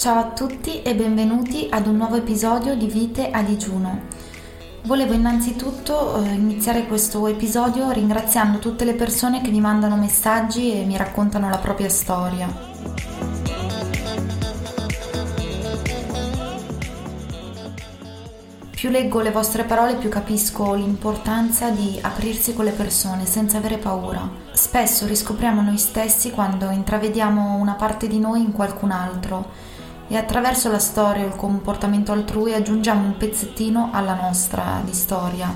Ciao a tutti e benvenuti ad un nuovo episodio di Vite a digiuno. Volevo innanzitutto eh, iniziare questo episodio ringraziando tutte le persone che mi mandano messaggi e mi raccontano la propria storia. Più leggo le vostre parole, più capisco l'importanza di aprirsi con le persone senza avere paura. Spesso riscopriamo noi stessi quando intravediamo una parte di noi in qualcun altro e attraverso la storia o il comportamento altrui aggiungiamo un pezzettino alla nostra di storia.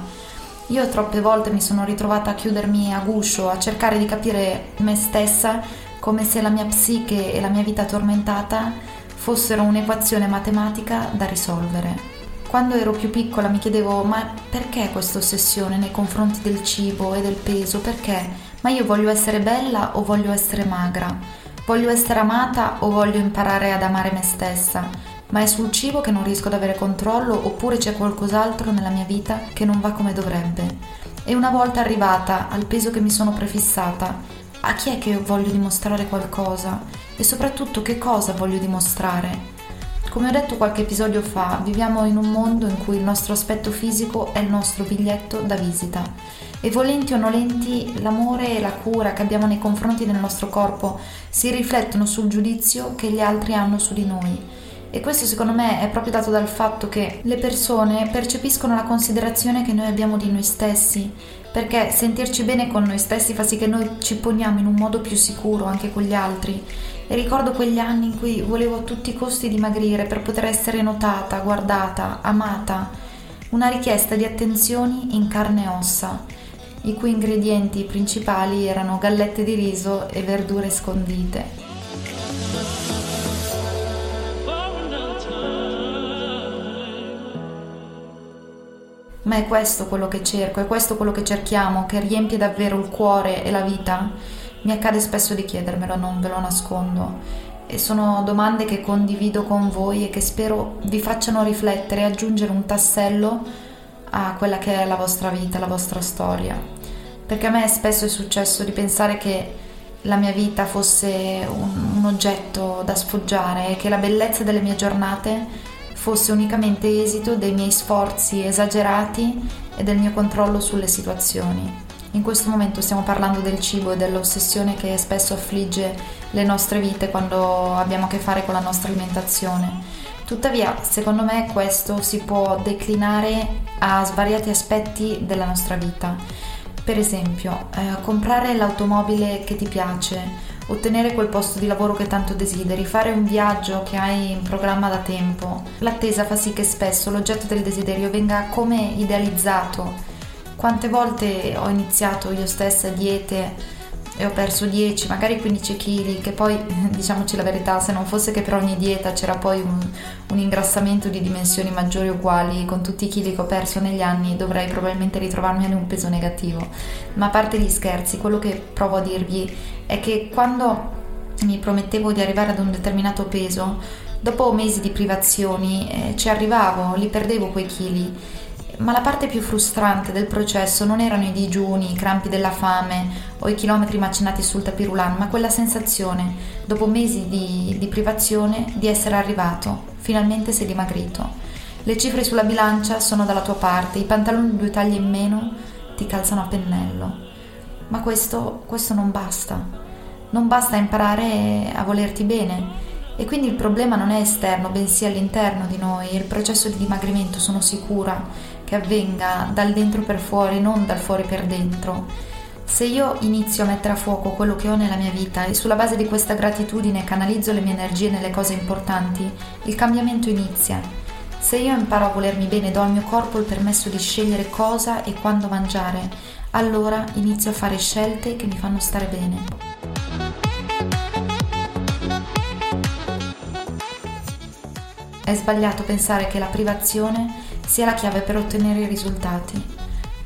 Io troppe volte mi sono ritrovata a chiudermi a guscio, a cercare di capire me stessa come se la mia psiche e la mia vita tormentata fossero un'equazione matematica da risolvere. Quando ero più piccola mi chiedevo ma perché questa ossessione nei confronti del cibo e del peso? Perché? Ma io voglio essere bella o voglio essere magra? Voglio essere amata o voglio imparare ad amare me stessa? Ma è sul cibo che non riesco ad avere controllo oppure c'è qualcos'altro nella mia vita che non va come dovrebbe? E una volta arrivata al peso che mi sono prefissata, a chi è che voglio dimostrare qualcosa? E soprattutto che cosa voglio dimostrare? Come ho detto qualche episodio fa, viviamo in un mondo in cui il nostro aspetto fisico è il nostro biglietto da visita e volenti o nolenti l'amore e la cura che abbiamo nei confronti del nostro corpo si riflettono sul giudizio che gli altri hanno su di noi. E questo secondo me è proprio dato dal fatto che le persone percepiscono la considerazione che noi abbiamo di noi stessi, perché sentirci bene con noi stessi fa sì che noi ci poniamo in un modo più sicuro anche con gli altri e ricordo quegli anni in cui volevo a tutti i costi dimagrire per poter essere notata, guardata, amata. Una richiesta di attenzioni in carne e ossa, i cui ingredienti principali erano gallette di riso e verdure scondite. Ma è questo quello che cerco, è questo quello che cerchiamo, che riempie davvero il cuore e la vita? Mi accade spesso di chiedermelo, non ve lo nascondo. E sono domande che condivido con voi e che spero vi facciano riflettere e aggiungere un tassello a quella che è la vostra vita, la vostra storia. Perché a me spesso è successo di pensare che la mia vita fosse un, un oggetto da sfoggiare e che la bellezza delle mie giornate fosse unicamente esito dei miei sforzi esagerati e del mio controllo sulle situazioni. In questo momento stiamo parlando del cibo e dell'ossessione che spesso affligge le nostre vite quando abbiamo a che fare con la nostra alimentazione. Tuttavia, secondo me questo si può declinare a svariati aspetti della nostra vita. Per esempio, eh, comprare l'automobile che ti piace, ottenere quel posto di lavoro che tanto desideri, fare un viaggio che hai in programma da tempo. L'attesa fa sì che spesso l'oggetto del desiderio venga come idealizzato quante volte ho iniziato io stessa diete e ho perso 10, magari 15 kg, che poi diciamoci la verità, se non fosse che per ogni dieta c'era poi un, un ingrassamento di dimensioni maggiori o uguali, con tutti i chili che ho perso negli anni dovrei probabilmente ritrovarmi in un peso negativo. Ma a parte gli scherzi, quello che provo a dirvi è che quando mi promettevo di arrivare ad un determinato peso, dopo mesi di privazioni eh, ci arrivavo, li perdevo quei chili ma la parte più frustrante del processo non erano i digiuni, i crampi della fame o i chilometri macinati sul tapirulan, ma quella sensazione, dopo mesi di, di privazione, di essere arrivato, finalmente sei dimagrito. Le cifre sulla bilancia sono dalla tua parte, i pantaloni due taglie in meno ti calzano a pennello. Ma questo, questo non basta. Non basta imparare a volerti bene. E quindi il problema non è esterno, bensì all'interno di noi. Il processo di dimagrimento, sono sicura, che avvenga dal dentro per fuori, non dal fuori per dentro. Se io inizio a mettere a fuoco quello che ho nella mia vita e sulla base di questa gratitudine canalizzo le mie energie nelle cose importanti, il cambiamento inizia. Se io imparo a volermi bene e do al mio corpo il permesso di scegliere cosa e quando mangiare, allora inizio a fare scelte che mi fanno stare bene. È sbagliato pensare che la privazione sia la chiave per ottenere i risultati.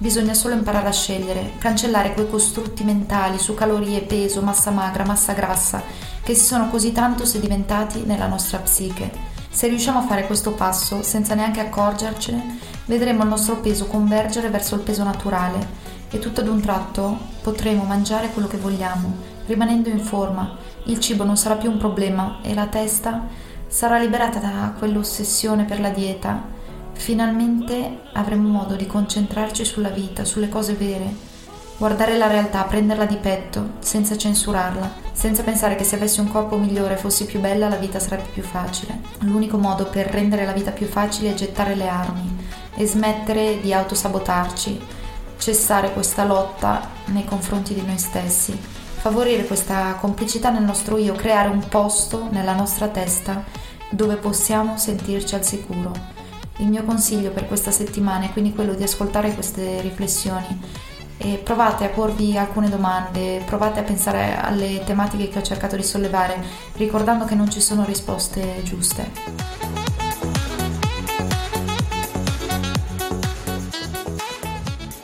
Bisogna solo imparare a scegliere, cancellare quei costrutti mentali su calorie, peso, massa magra, massa grassa, che si sono così tanto sedimentati nella nostra psiche. Se riusciamo a fare questo passo senza neanche accorgercene, vedremo il nostro peso convergere verso il peso naturale e tutto ad un tratto potremo mangiare quello che vogliamo, rimanendo in forma. Il cibo non sarà più un problema e la testa sarà liberata da quell'ossessione per la dieta, finalmente avremo modo di concentrarci sulla vita, sulle cose vere, guardare la realtà, prenderla di petto, senza censurarla, senza pensare che se avessi un corpo migliore e fossi più bella la vita sarebbe più facile. L'unico modo per rendere la vita più facile è gettare le armi e smettere di autosabotarci, cessare questa lotta nei confronti di noi stessi, favorire questa complicità nel nostro io, creare un posto nella nostra testa dove possiamo sentirci al sicuro. Il mio consiglio per questa settimana è quindi quello di ascoltare queste riflessioni e provate a porvi alcune domande, provate a pensare alle tematiche che ho cercato di sollevare, ricordando che non ci sono risposte giuste.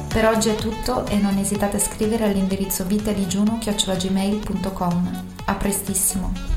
Per oggi è tutto e non esitate a scrivere all'indirizzo vitadigiuno-gmail.com. A prestissimo!